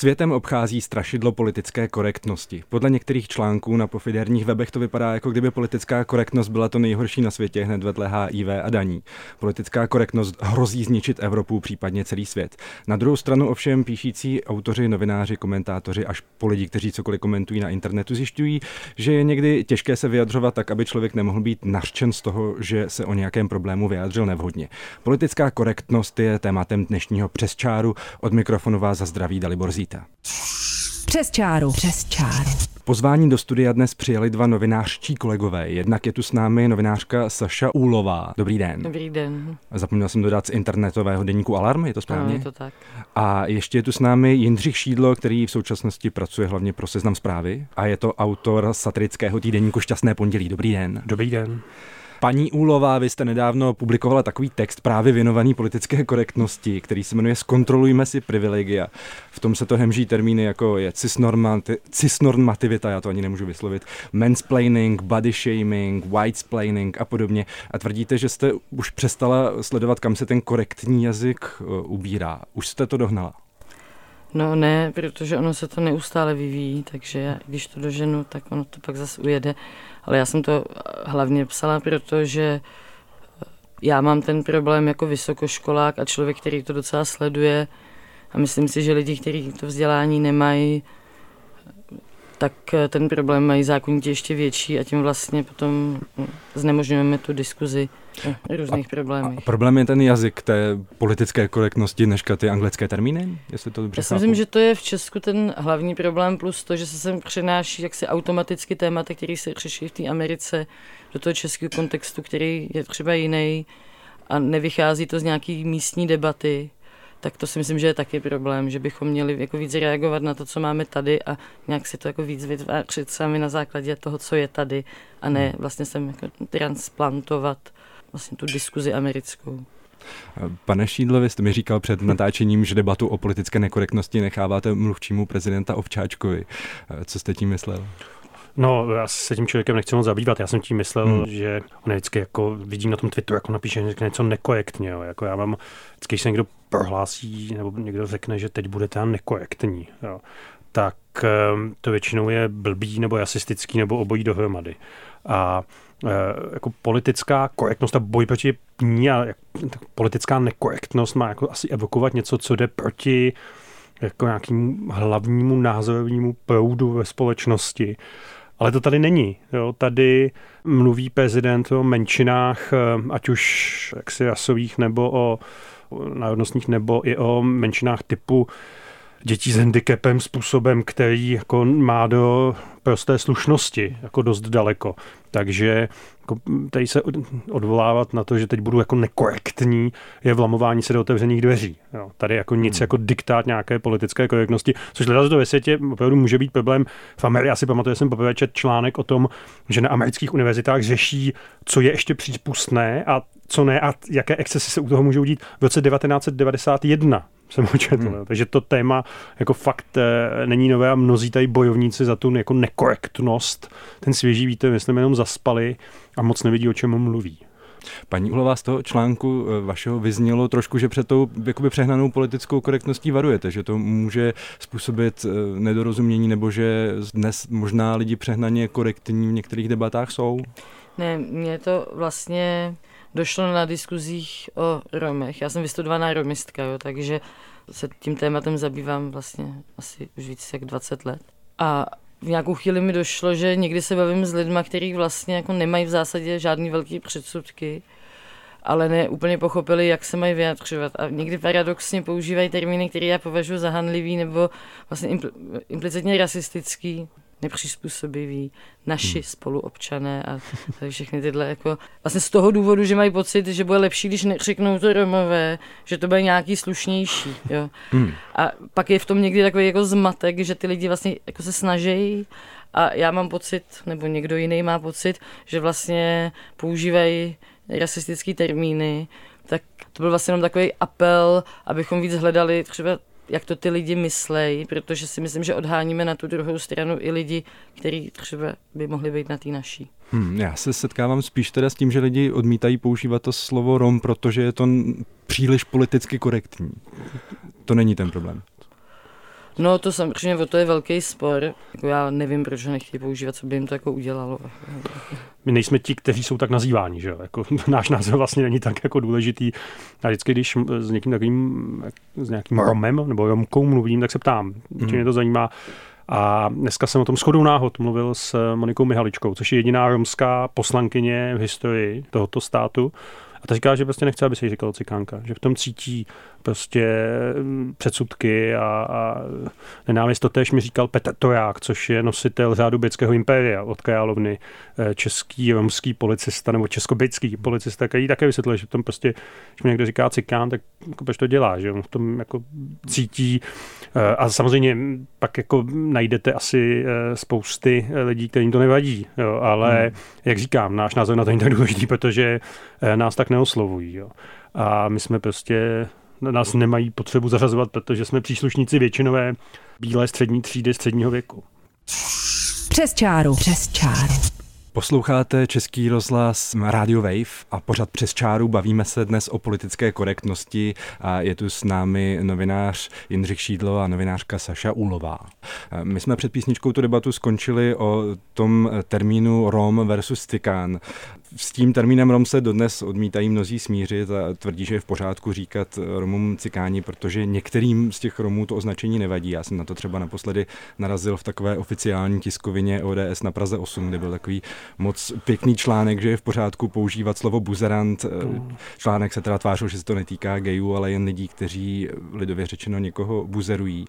Světem obchází strašidlo politické korektnosti. Podle některých článků na pofiderních webech to vypadá, jako kdyby politická korektnost byla to nejhorší na světě hned vedle HIV a daní. Politická korektnost hrozí zničit Evropu, případně celý svět. Na druhou stranu ovšem píšící autoři, novináři, komentátoři až po lidi, kteří cokoliv komentují na internetu, zjišťují, že je někdy těžké se vyjadřovat tak, aby člověk nemohl být nařčen z toho, že se o nějakém problému vyjádřil nevhodně. Politická korektnost je tématem dnešního přesčáru. Od mikrofonu vás za zdraví Dalibor Zít. Vita. Přes čáru. Přes čáru. Pozvání do studia dnes přijeli dva novinářští kolegové. Jednak je tu s námi novinářka Saša Úlová. Dobrý den. Dobrý den. Zapomněl jsem dodat z internetového deníku Alarm, je to správně? No, je to tak. A ještě je tu s námi Jindřich Šídlo, který v současnosti pracuje hlavně pro seznam zprávy a je to autor satirického týdeníku Šťastné pondělí. Dobrý den. Dobrý den. Paní Úlová, vy jste nedávno publikovala takový text právě věnovaný politické korektnosti, který se jmenuje Zkontrolujme si privilegia. V tom se to hemží termíny jako je cisnormativita, já to ani nemůžu vyslovit, mansplaining, body shaming, whitesplaining a podobně. A tvrdíte, že jste už přestala sledovat, kam se ten korektní jazyk uh, ubírá. Už jste to dohnala? No ne, protože ono se to neustále vyvíjí, takže já, když to doženu, tak ono to pak zase ujede. Ale já jsem to hlavně psala, protože já mám ten problém jako vysokoškolák a člověk, který to docela sleduje a myslím si, že lidi, kteří to vzdělání nemají, tak ten problém mají zákonitě ještě větší a tím vlastně potom znemožňujeme tu diskuzi o různých a, problémech. A problém je ten jazyk té politické korektnosti nežka ty anglické termíny? Jestli to dobře Já si myslím, že to je v Česku ten hlavní problém, plus to, že se sem přenáší jaksi automaticky témata, které se řeší v té Americe, do toho českého kontextu, který je třeba jiný a nevychází to z nějaký místní debaty tak to si myslím, že je taky problém, že bychom měli jako víc reagovat na to, co máme tady a nějak si to jako víc vytvářet sami na základě toho, co je tady a ne hmm. vlastně sem jako transplantovat vlastně tu diskuzi americkou. Pane Šídlo, vy jste mi říkal před natáčením, že debatu o politické nekorektnosti necháváte mluvčímu prezidenta Ovčáčkovi. Co jste tím myslel? No, já se tím člověkem nechci moc zabývat. Já jsem tím myslel, hmm. že on vždycky jako vidím na tom Twitteru, jako napíše něco nekorektně. Jo. Jako já mám, vždycky, když se někdo prohlásí, nebo někdo řekne, že teď budete nekorektní, jo, tak ehm, to většinou je blbý nebo rasistický nebo obojí dohromady. A e, jako politická korektnost a boj proti ní a politická nekorektnost má jako asi evokovat něco, co jde proti jako nějakému hlavnímu názorovému proudu ve společnosti. Ale to tady není. Jo. Tady mluví prezident o menšinách, eh, ať už jaksi rasových nebo o národnostních, nebo i o menšinách typu dětí s handicapem způsobem, který jako má do prosté slušnosti jako dost daleko. Takže jako tady se odvolávat na to, že teď budu jako nekorektní, je vlamování se do otevřených dveří. Jo, tady jako nic hmm. jako diktát nějaké politické korektnosti, což hledat to ve světě opravdu může být problém. V Americe, já si pamatuju, že jsem poprvé čet článek o tom, že na amerických univerzitách řeší, co je ještě přípustné a co ne a jaké excesy se u toho můžou dít v roce 1991 jsem ho četl. Hmm. Takže to téma jako fakt e, není nové a mnozí tady bojovníci za tu jako nekorektnost. Ten svěží víte, myslím, jenom zaspali a moc nevidí, o čem mluví. Paní Uhlová, z toho článku eh, vašeho vyznělo trošku, že před tou jakoby přehnanou politickou korektností varujete, že to může způsobit eh, nedorozumění nebo že dnes možná lidi přehnaně korektní v některých debatách jsou? Ne, mě to vlastně došlo na diskuzích o Romech. Já jsem vystudovaná romistka, jo, takže se tím tématem zabývám vlastně asi už víc jak 20 let. A v nějakou chvíli mi došlo, že někdy se bavím s lidmi, kteří vlastně jako nemají v zásadě žádný velký předsudky, ale ne úplně pochopili, jak se mají vyjadřovat. A někdy paradoxně používají termíny, které já považuji za hanlivý nebo vlastně impl- implicitně rasistický nepřizpůsobiví, naši hmm. spoluobčané a všechny tyhle jako, vlastně z toho důvodu, že mají pocit, že bude lepší, když neřeknou to Romové, že to bude nějaký slušnější, jo. Hmm. A pak je v tom někdy takový jako zmatek, že ty lidi vlastně jako se snaží a já mám pocit, nebo někdo jiný má pocit, že vlastně používají rasistické termíny, tak to byl vlastně jenom takový apel, abychom víc hledali třeba jak to ty lidi myslejí, protože si myslím, že odháníme na tu druhou stranu i lidi, kteří třeba by mohli být na té naší. Hmm, já se setkávám spíš teda s tím, že lidi odmítají používat to slovo Rom, protože je to příliš politicky korektní. To není ten problém. No to samozřejmě, o to je velký spor. Jako já nevím, proč ho nechtějí používat, co by jim to jako udělalo. My nejsme ti, kteří jsou tak nazýváni, že jo? Jako, náš název vlastně není tak jako důležitý. A vždycky, když s někým takovým, s nějakým Romem nebo Romkou mluvím, tak se ptám, mm. mě to zajímá. A dneska jsem o tom shodou náhod mluvil s Monikou Mihaličkou, což je jediná romská poslankyně v historii tohoto státu. A ta říká, že prostě nechce, aby se jí říkalo cikánka, že v tom cítí prostě mm, předsudky a, a nenávist. To tež mi říkal Petr Toják, což je nositel řádu Bětského impéria od Královny, eh, český romský policista nebo českobytský policista, který také vysvětlil, že v tom prostě, když mi někdo říká cikán, tak jako proč to dělá, že on v tom jako cítí a samozřejmě pak jako najdete asi eh, spousty lidí, kterým to nevadí, jo, ale hmm. jak říkám, náš názor na to není tak důležitý, protože nás tak neoslovují. Jo. A my jsme prostě nás nemají potřebu zařazovat, protože jsme příslušníci většinové bílé střední třídy středního věku. Přes čáru. Přes čáru. Posloucháte Český rozhlas Radio Wave a pořád přes čáru bavíme se dnes o politické korektnosti a je tu s námi novinář Jindřich Šídlo a novinářka Saša Úlová. My jsme před písničkou tu debatu skončili o tom termínu Rom versus Cikán. S tím termínem Rom se dodnes odmítají mnozí smířit a tvrdí, že je v pořádku říkat Romům cikáni, protože některým z těch Romů to označení nevadí. Já jsem na to třeba naposledy narazil v takové oficiální tiskovině ODS na Praze 8, kde byl takový moc pěkný článek, že je v pořádku používat slovo buzerant. Článek se teda tvářil, že se to netýká gejů, ale jen lidí, kteří lidově řečeno někoho buzerují.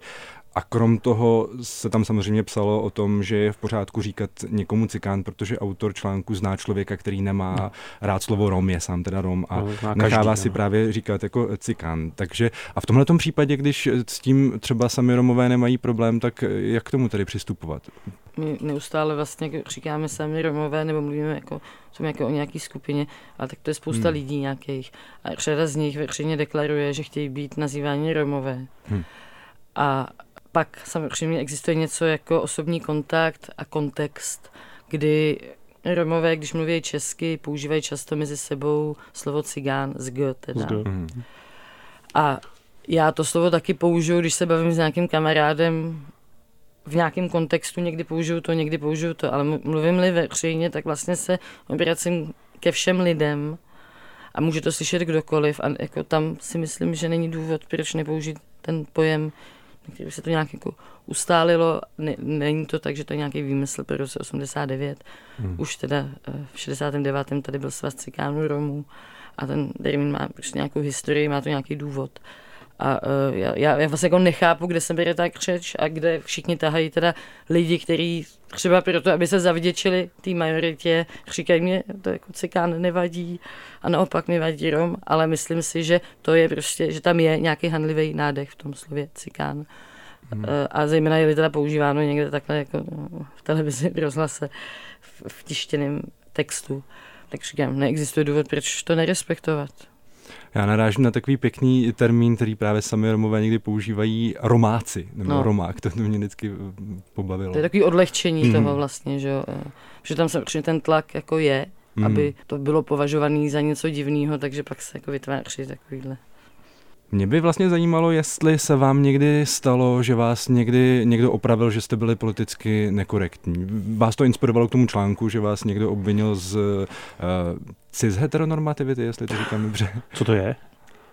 A krom toho se tam samozřejmě psalo o tom, že je v pořádku říkat někomu cikán, protože autor článku zná člověka, který nemá no. rád slovo Rom, je sám teda Rom a no, nechává každý, si no. právě říkat jako cikán. Takže a v tomhle případě, když s tím třeba sami Romové nemají problém, tak jak k tomu tedy přistupovat? My neustále vlastně říkáme sami Romové nebo mluvíme jako, jsme jako o nějaké skupině, ale tak to je spousta hmm. lidí nějakých. A řada z nich veřejně deklaruje, že chtějí být nazýváni Romové. Hmm. A pak samozřejmě existuje něco jako osobní kontakt a kontext, kdy Romové, když mluví česky, používají často mezi sebou slovo cigán z G teda. Mhm. A já to slovo taky použiju, když se bavím s nějakým kamarádem v nějakém kontextu, někdy použiju to, někdy použiju to, ale mluvím-li veřejně, tak vlastně se obracím ke všem lidem a může to slyšet kdokoliv a jako tam si myslím, že není důvod, proč nepoužít ten pojem kdyby se to nějak jako ustálilo, ne, není to tak, že to je nějaký výmysl pro roce 89. Hmm. Už teda eh, v 69. tady byl svaz cikánů Romů a ten termín má prostě nějakou historii, má to nějaký důvod. A uh, já, já vlastně jako nechápu, kde se bere tak řeč a kde všichni tahají teda lidi, kteří třeba proto, aby se zavděčili té majoritě, říkají mě, to jako cikán nevadí a naopak mi vadí Rom, ale myslím si, že to je prostě, že tam je nějaký handlivý nádech v tom slově cikán. Hmm. Uh, a zejména je teda používáno někde takhle jako v televizi, v rozhlase, v, v tištěném textu. Tak říkám, neexistuje důvod, proč to nerespektovat. Já narážím na takový pěkný termín, který právě sami Romové někdy používají, romáci, nebo no. romák, to mě vždycky eh, pobavilo. To je takový odlehčení mm. toho vlastně, že jo. Eh, že tam určitě ten tlak jako je, mm. aby to bylo považované za něco divného, takže pak se jako vytváří takovýhle. Mě by vlastně zajímalo, jestli se vám někdy stalo, že vás někdy někdo opravil, že jste byli politicky nekorektní. Vás to inspirovalo k tomu článku, že vás někdo obvinil z uh, cis heteronormativity, jestli to říkám dobře. Co to je?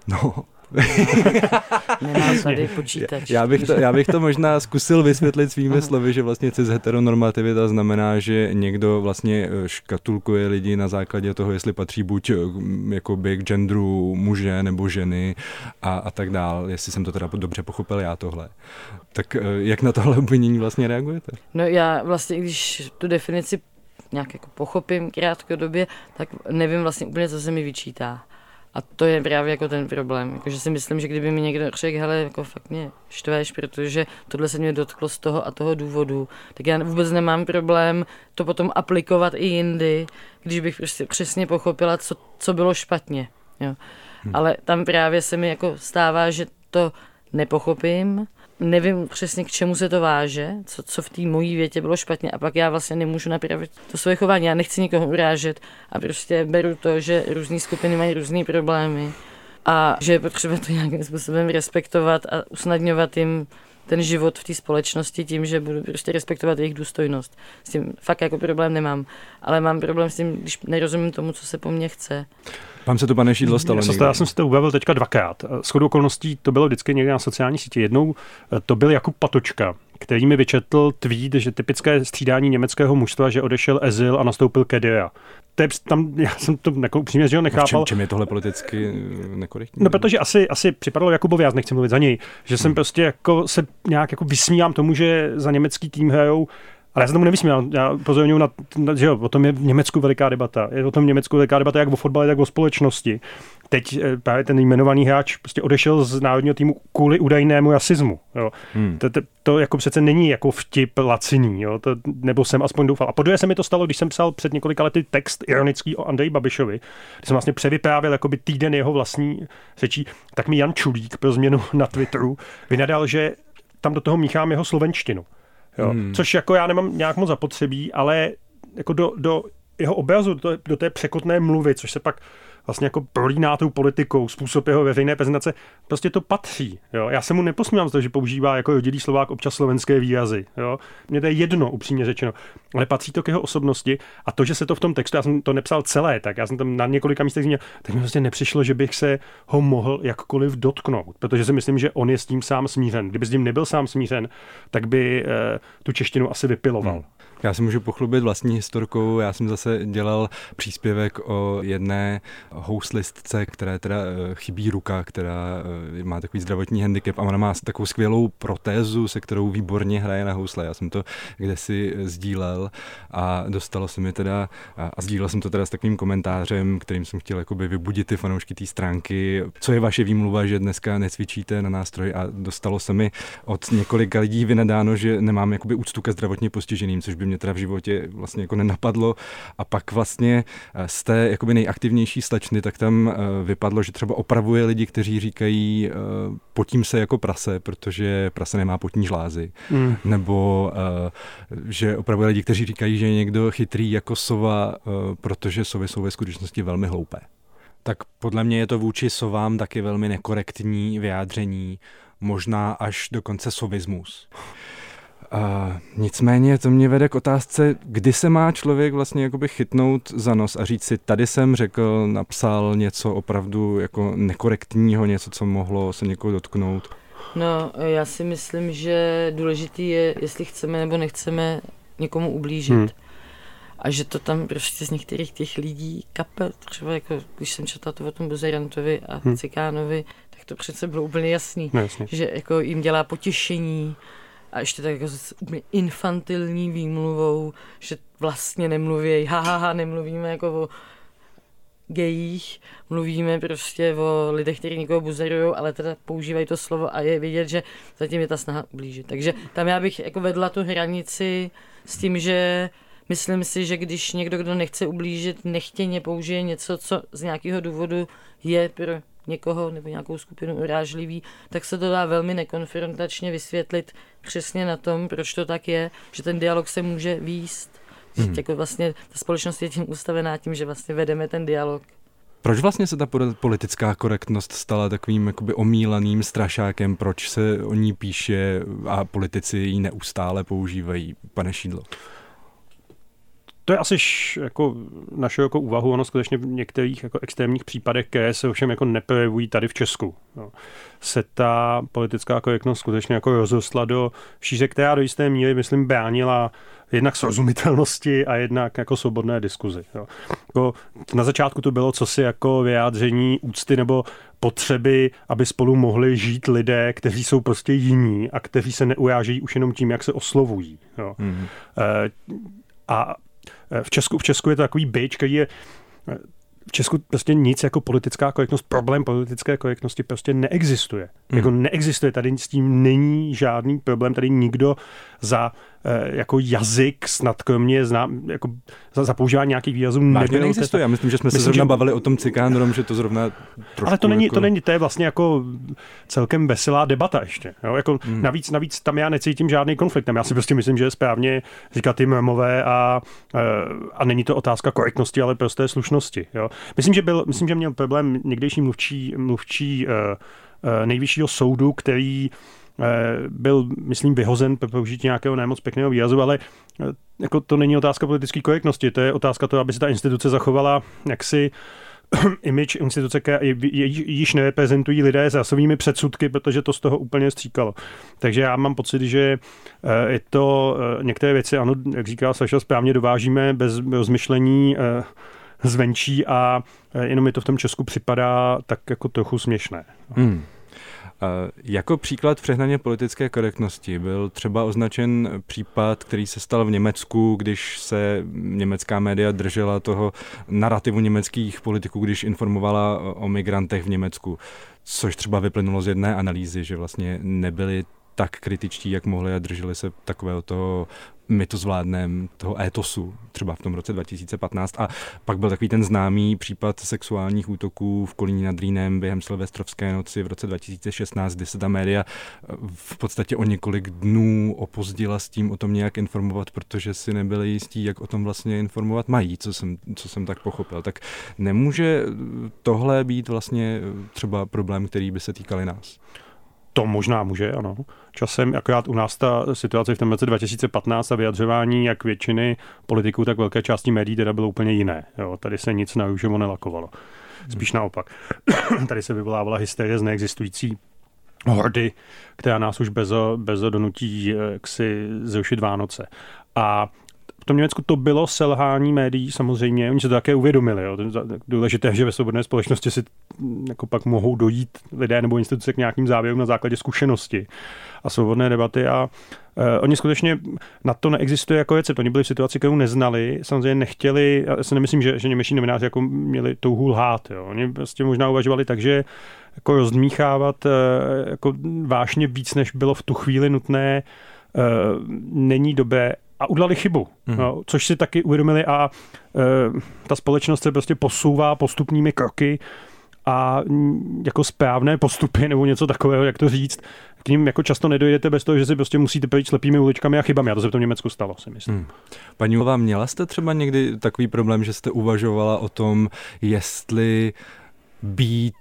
No, Tady počítač. Já bych, to, já bych to možná zkusil vysvětlit svými slovy, že vlastně cis heteronormativita znamená, že někdo vlastně eh, škatulkuje lidi na základě toho, jestli patří buď eh, jakoby k genderu muže nebo ženy a, a tak dál, jestli jsem to teda dobře pochopil já tohle. Tak eh, jak na tohle obvinění vlastně reagujete? No já vlastně, když tu definici nějak jako pochopím krátkodobě, tak nevím vlastně úplně, co se mi vyčítá. A to je právě jako ten problém. Jako, že si myslím, že kdyby mi někdo řekl, hele, jako fakt mě štveš, protože tohle se mě dotklo z toho a toho důvodu, tak já vůbec nemám problém to potom aplikovat i jindy, když bych prostě přesně pochopila, co, co bylo špatně. Jo. Hmm. Ale tam právě se mi jako stává, že to nepochopím, nevím přesně, k čemu se to váže, co, co v té mojí větě bylo špatně a pak já vlastně nemůžu napravit to svoje chování. Já nechci nikoho urážet a prostě beru to, že různé skupiny mají různé problémy a že je potřeba to nějakým způsobem respektovat a usnadňovat jim ten život v té společnosti tím, že budu prostě respektovat jejich důstojnost. S tím fakt jako problém nemám, ale mám problém s tím, když nerozumím tomu, co se po mně chce. Vám se to, pane Šídlo, stalo já, já jsem si to ubavil teďka dvakrát. S chodou okolností to bylo vždycky někde na sociální sítě. Jednou to byl Jakub Patočka, který mi vyčetl tweet, že typické střídání německého mužstva, že odešel Ezil a nastoupil Kedira. To je, tam, já jsem to jako upřímně že ho nechápal. No v čem, čem, je tohle politicky eh, nekorektní? No, protože asi, asi připadalo Jakubovi, já nechci mluvit za něj, že jsem hmm. prostě jako se nějak jako vysmívám tomu, že za německý tým hrajou ale já se tomu nevysmíval. Já upozorňuji na, na, že jo, o tom je v Německu veliká debata. Je o tom v Německu veliká debata jak o fotbale, tak o společnosti. Teď eh, právě ten jmenovaný hráč prostě odešel z národního týmu kvůli údajnému rasismu. Jo. Hmm. To, to, to, jako přece není jako vtip laciný, jo. To, nebo jsem aspoň doufal. A podruhé se mi to stalo, když jsem psal před několika lety text ironický o Andreji Babišovi, když jsem vlastně převyprávěl jakoby týden jeho vlastní řečí, tak mi Jan Čulík pro změnu na Twitteru vynadal, že tam do toho míchám jeho slovenštinu. Jo? Hmm. Což jako já nemám nějak moc zapotřebí, ale jako do, do jeho obrazu, do, do té překotné mluvy, což se pak vlastně jako prolíná tou politikou, způsob jeho veřejné prezentace, prostě to patří. Jo? Já se mu neposmívám z toho, že používá jako rodilý Slovák občas slovenské výrazy. Jo? Mně to je jedno, upřímně řečeno, ale patří to k jeho osobnosti a to, že se to v tom textu, já jsem to nepsal celé, tak já jsem tam na několika místech zmínil, tak mi vlastně nepřišlo, že bych se ho mohl jakkoliv dotknout, protože si myslím, že on je s tím sám smířen. Kdyby s tím nebyl sám smířen, tak by eh, tu češtinu asi vypiloval. Hmm. Já si můžu pochlubit vlastní historkou. Já jsem zase dělal příspěvek o jedné houslistce, které teda eh, chybí ruka, která eh, má takový zdravotní handicap a ona má takovou skvělou protézu, se kterou výborně hraje na housle. Já jsem to kdesi sdílel a dostalo se mi teda, a sdílel jsem to teda s takovým komentářem, kterým jsem chtěl jakoby vybudit ty fanoušky té stránky. Co je vaše výmluva, že dneska necvičíte na nástroji a dostalo se mi od několika lidí vynadáno, že nemám jakoby úctu ke zdravotně postiženým, což by mě teda v životě vlastně jako nenapadlo. A pak vlastně eh, z té jakoby nejaktivnější slečny, tak tam eh, vypadlo, že třeba opravuje lidi, kteří říkají, eh, potím se jako prase, protože prase nemá potní žlázy. Mm. Nebo že opravuje lidi, kteří říkají, že je někdo chytrý jako sova, protože sovy jsou ve skutečnosti velmi hloupé. Tak podle mě je to vůči sovám taky velmi nekorektní vyjádření, možná až dokonce sovismus. A nicméně to mě vede k otázce, kdy se má člověk vlastně jakoby chytnout za nos a říct si, tady jsem řekl, napsal něco opravdu jako nekorektního, něco, co mohlo se někoho dotknout. No, já si myslím, že důležitý je, jestli chceme nebo nechceme někomu ublížit. Hmm. A že to tam prostě z některých těch lidí kape, třeba jako když jsem četla to o tom Buzerantovi a hmm. Cikánovi, tak to přece bylo úplně jasný, no, že jako jim dělá potěšení, a ještě tak jako s úplně infantilní výmluvou, že vlastně nemluví, ha, ha, ha nemluvíme jako o gejích, mluvíme prostě o lidech, kteří někoho buzerují, ale teda používají to slovo a je vidět, že zatím je ta snaha ublížit. Takže tam já bych jako vedla tu hranici s tím, že myslím si, že když někdo, kdo nechce ublížit, nechtěně použije něco, co z nějakého důvodu je pro někoho nebo nějakou skupinu urážlivý, tak se to dá velmi nekonfrontačně vysvětlit přesně na tom, proč to tak je, že ten dialog se může výst. Hmm. Jako vlastně ta společnost je tím ustavená tím, že vlastně vedeme ten dialog. Proč vlastně se ta politická korektnost stala takovým jakoby omílaným strašákem? Proč se o ní píše a politici ji neustále používají, pane Šídlo? To je asi š, jako naše jako úvahu, ono skutečně v některých jako extrémních případech, které se ovšem jako neprojevují tady v Česku. No. Se ta politická korektnost skutečně jako rozrostla do šíře, která do jisté míry, myslím, bránila jednak srozumitelnosti a jednak jako svobodné diskuzi. Jo. Jako na začátku to bylo cosi jako vyjádření úcty nebo potřeby, aby spolu mohli žít lidé, kteří jsou prostě jiní a kteří se neujážejí už jenom tím, jak se oslovují. Jo. Mm-hmm. E, a v Česku, v Česku je to takový byč, který je eh, v Česku prostě nic jako politická korektnost, problém politické korektnosti prostě neexistuje. Hmm. Jako neexistuje, tady s tím není žádný problém, tady nikdo za eh, jako jazyk snad kromě znám, jako za, za používání nějakých výrazů nebyl. neexistuje. Já myslím, že jsme myslím, se zrovna že... bavili o tom cikánrom, že to zrovna trošku Ale to není, jako... to není, to je vlastně jako celkem veselá debata ještě. Jo? Jako hmm. navíc, navíc tam já necítím žádný konflikt. Já si prostě myslím, že je správně říkat ty memové a, eh, a není to otázka korektnosti, ale prosté slušnosti. Jo? Myslím, že byl, myslím, že měl problém někdejší mluvčí, mluvčí uh, nejvyššího soudu, který byl, myslím, vyhozen pro použití nějakého nemoc pěkného výrazu, ale jako to není otázka politické korektnosti, to je otázka toho, aby se ta instituce zachovala jaksi image instituce, již nereprezentují lidé s rasovými předsudky, protože to z toho úplně stříkalo. Takže já mám pocit, že je to některé věci, ano, jak říká Saša, správně dovážíme bez rozmyšlení zvenčí a jenom mi to v tom Česku připadá tak jako trochu směšné. Hmm. Jako příklad přehnaně politické korektnosti byl třeba označen případ, který se stal v Německu, když se německá média držela toho narrativu německých politiků, když informovala o migrantech v Německu. Což třeba vyplynulo z jedné analýzy, že vlastně nebyli tak kritičtí, jak mohli a drželi se takového toho my to zvládneme, toho étosu, třeba v tom roce 2015. A pak byl takový ten známý případ sexuálních útoků v Kolíně nad Rýnem během Silvestrovské noci v roce 2016, kdy se ta média v podstatě o několik dnů opozdila s tím o tom nějak informovat, protože si nebyli jistí, jak o tom vlastně informovat mají, co jsem, co jsem tak pochopil. Tak nemůže tohle být vlastně třeba problém, který by se týkal nás? To možná může, ano. Časem, akorát u nás ta situace v tom roce 2015 a vyjadřování jak většiny politiků, tak velké části médií teda bylo úplně jiné. Jo, tady se nic na růžovo nelakovalo. Spíš naopak. tady se vyvolávala hysterie z neexistující hordy, která nás už bez, bez donutí jak si zrušit Vánoce. A tom Německu to bylo selhání médií samozřejmě, oni se to také uvědomili. Jo. Důležité, že ve svobodné společnosti si mm, jako pak mohou dojít lidé nebo instituce k nějakým závěrům na základě zkušenosti a svobodné debaty a Uh, oni skutečně na to neexistuje jako recept. Oni byli v situaci, kterou neznali, samozřejmě nechtěli, já si nemyslím, že, že němečtí novináři jako měli touhu lhát. Jo. Oni prostě možná uvažovali tak, že jako rozdmíchávat uh, jako vážně víc, než bylo v tu chvíli nutné, uh, není dobré a udělali chybu, hmm. no, což si taky uvědomili a e, ta společnost se prostě posouvá postupnými kroky a jako správné postupy nebo něco takového, jak to říct, k ním jako často nedojdete bez toho, že si prostě musíte projít slepými uličkami a chybami. A to se v tom Německu stalo, si myslím. Hmm. Paní Ulová, měla jste třeba někdy takový problém, že jste uvažovala o tom, jestli být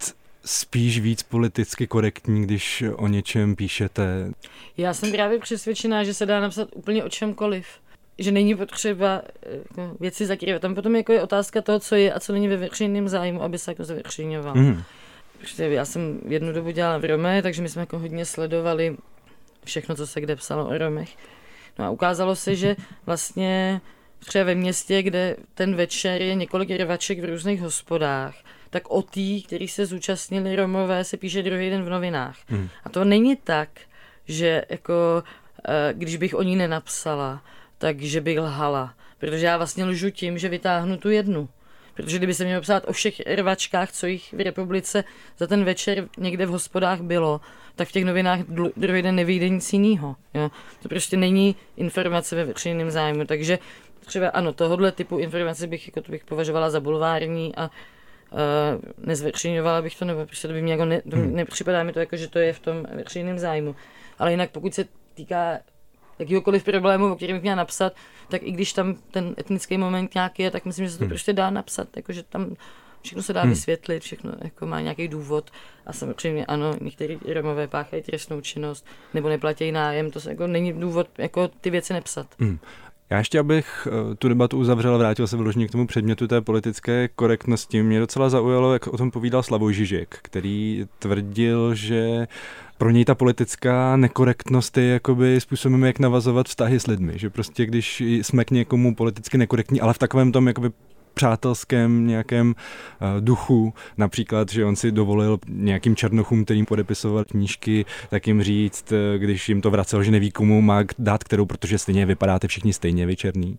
spíš víc politicky korektní, když o něčem píšete? Já jsem právě přesvědčená, že se dá napsat úplně o čemkoliv. Že není potřeba jako věci zakrývat. Tam potom jako je otázka toho, co je a co není ve veřejném zájmu, aby se jako zveřejňoval. Mm. Já jsem jednu dobu dělala v Rome, takže my jsme jako hodně sledovali všechno, co se kde psalo o Romech. No a ukázalo se, že vlastně třeba ve městě, kde ten večer je několik rvaček v různých hospodách, tak o tý, který se zúčastnili Romové, se píše druhý den v novinách. Hmm. A to není tak, že jako, eh, když bych o ní nenapsala, takže bych lhala. Protože já vlastně lžu tím, že vytáhnu tu jednu. Protože kdyby se měl psát o všech rvačkách, co jich v republice za ten večer někde v hospodách bylo, tak v těch novinách druhý den nevyjde nic jiného. To prostě není informace ve veřejném zájmu. Takže třeba ano, tohohle typu informace bych, jako to bych považovala za bulvární a uh, nezveřejňovala bych to, nebo prostě to by mě jako ne, to hmm. nepřipadá mi to jako, že to je v tom veřejném zájmu. Ale jinak pokud se týká jakýkoliv problému, o kterém bych měla napsat, tak i když tam ten etnický moment nějaký je, tak myslím, že se to hmm. prostě dá napsat, jakože tam všechno se dá hmm. vysvětlit, všechno jako má nějaký důvod a samozřejmě ano, některý Romové páchají trestnou činnost nebo neplatí nájem, to se jako není důvod jako ty věci nepsat. Hmm. Já ještě, abych eh, tu debatu uzavřel, vrátil se vyloženě k tomu předmětu té politické korektnosti. Mě docela zaujalo, jak o tom povídal Slavoj Žižek, který tvrdil, že pro něj ta politická nekorektnost je jakoby způsobem, jak navazovat vztahy s lidmi. Že prostě když jsme k někomu politicky nekorektní, ale v takovém tom jakoby přátelském nějakém uh, duchu. Například, že on si dovolil nějakým černochům, kterým podepisoval knížky, tak jim říct, uh, když jim to vracel, že neví, komu má dát kterou, protože stejně vypadáte všichni stejně vy černý.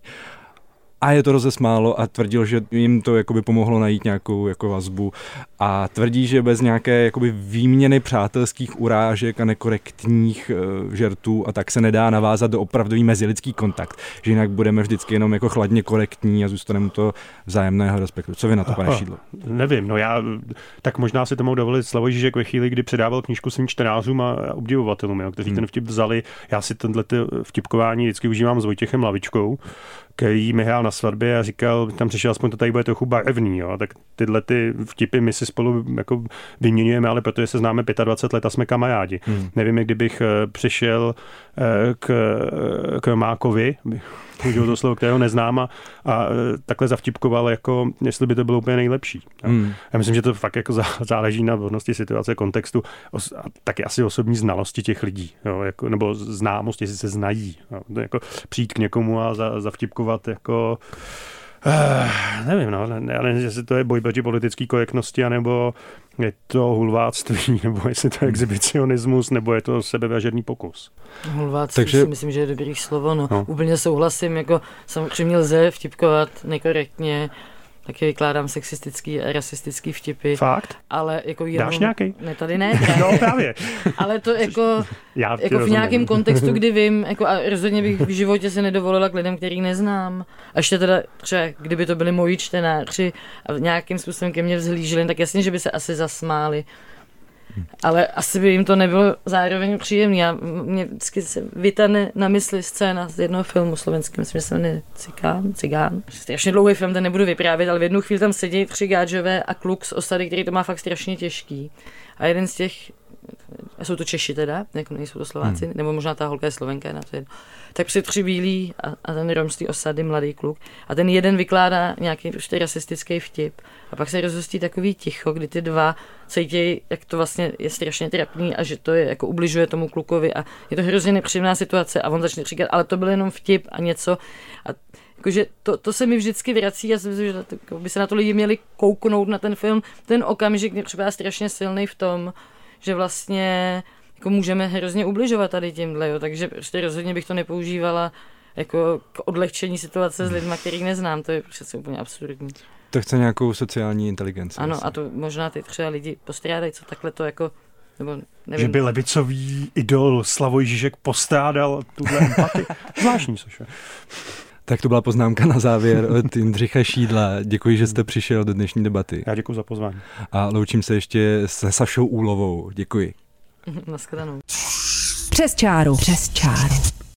A je to rozesmálo a tvrdil, že jim to jakoby pomohlo najít nějakou jako vazbu a tvrdí, že bez nějaké jakoby výměny přátelských urážek a nekorektních uh, žertů a tak se nedá navázat do opravdový mezilidský kontakt, že jinak budeme vždycky jenom jako chladně korektní a zůstaneme to vzájemného respektu. Co vy na to, pane Šídlo? Nevím, no já tak možná si to mohu dovolit Slavoj Žižek ve chvíli, kdy předával knížku svým čtenářům a obdivovatelům, jo, kteří hmm. ten vtip vzali. Já si tenhle vtipkování vždycky užívám s Vojtěchem Lavičkou, který mi hrál na svatbě a říkal, tam přišel aspoň to tady bude trochu barevný, jo. tak tyhle ty vtipy my si spolu jako vyměňujeme, ale protože se známe 25 let a jsme kamarádi. Hmm. Nevím, kdybych eh, přišel eh, k, eh, k Mákovi, použil to slovo, kterého neznám a, a takhle zavtipkoval, jako jestli by to bylo úplně nejlepší. Hmm. Já myslím, že to fakt jako záleží na vhodnosti situace, kontextu a taky asi osobní znalosti těch lidí, jo, jako, nebo známosti, jestli se znají. Jo. To jako přijít k někomu a za, zavtipkovat jako Uh, nevím, no, ne, nevím, jestli to je boj proti politické korektnosti, anebo je to hulváctví, nebo jestli to je exhibicionismus, nebo je to sebevěřený pokus. Hulváctví Takže... si myslím, že je dobrý slovo, no. no. Úplně souhlasím, jako samozřejmě lze vtipkovat nekorektně, taky vykládám sexistický a rasistický vtipy. Fakt? Ale jako jenom... Dáš nějaký? Ne, tady ne. no právě. ale to jako, Já jako v nějakém kontextu, kdy vím, jako a rozhodně bych v životě se nedovolila k lidem, který neznám. A ještě teda třeba, kdyby to byli moji čtenáři a nějakým způsobem ke mně vzhlíželi, tak jasně, že by se asi zasmáli ale asi by jim to nebylo zároveň příjemné. Já, mě vždycky se vytane na mysli scéna z jednoho filmu slovenským, myslím, že se jmenuje Cigán, Cigán. Strašně dlouhý film, ten nebudu vyprávět, ale v jednu chvíli tam sedí tři gáčové a kluk z osady, který to má fakt strašně těžký. A jeden z těch a jsou to Češi teda, jako nejsou to Slováci, hmm. nebo možná ta holka je Slovenka, na to jedno. Tak při tři bílí a, a ten romstý osady, mladý kluk. A ten jeden vykládá nějaký prostě rasistický vtip. A pak se rozhostí takový ticho, kdy ty dva cítí, jak to vlastně je strašně trapný a že to je jako ubližuje tomu klukovi a je to hrozně nepříjemná situace a on začne říkat, ale to byl jenom vtip a něco. A jakože to, to se mi vždycky vrací a myslím, že to, by se na to lidi měli kouknout na ten film. Ten okamžik mě třeba strašně silný v tom, že vlastně jako můžeme hrozně ubližovat tady tímhle, jo, takže prostě rozhodně bych to nepoužívala jako k odlehčení situace s lidmi, který neznám, to je přece úplně absurdní. To chce nějakou sociální inteligenci. Ano, vlastně. a to možná ty třeba lidi postrádají, co takhle to jako nebo nevím. Že by levicový idol Slavoj Žižek postrádal tuhle empatii. Zvláštní, Soše. Tak to byla poznámka na závěr od Jindřicha Šídla. Děkuji, že jste přišel do dnešní debaty. Já děkuji za pozvání. A loučím se ještě se Sašou Úlovou. Děkuji. Naschledanou. Přes čáru. Přes čáru.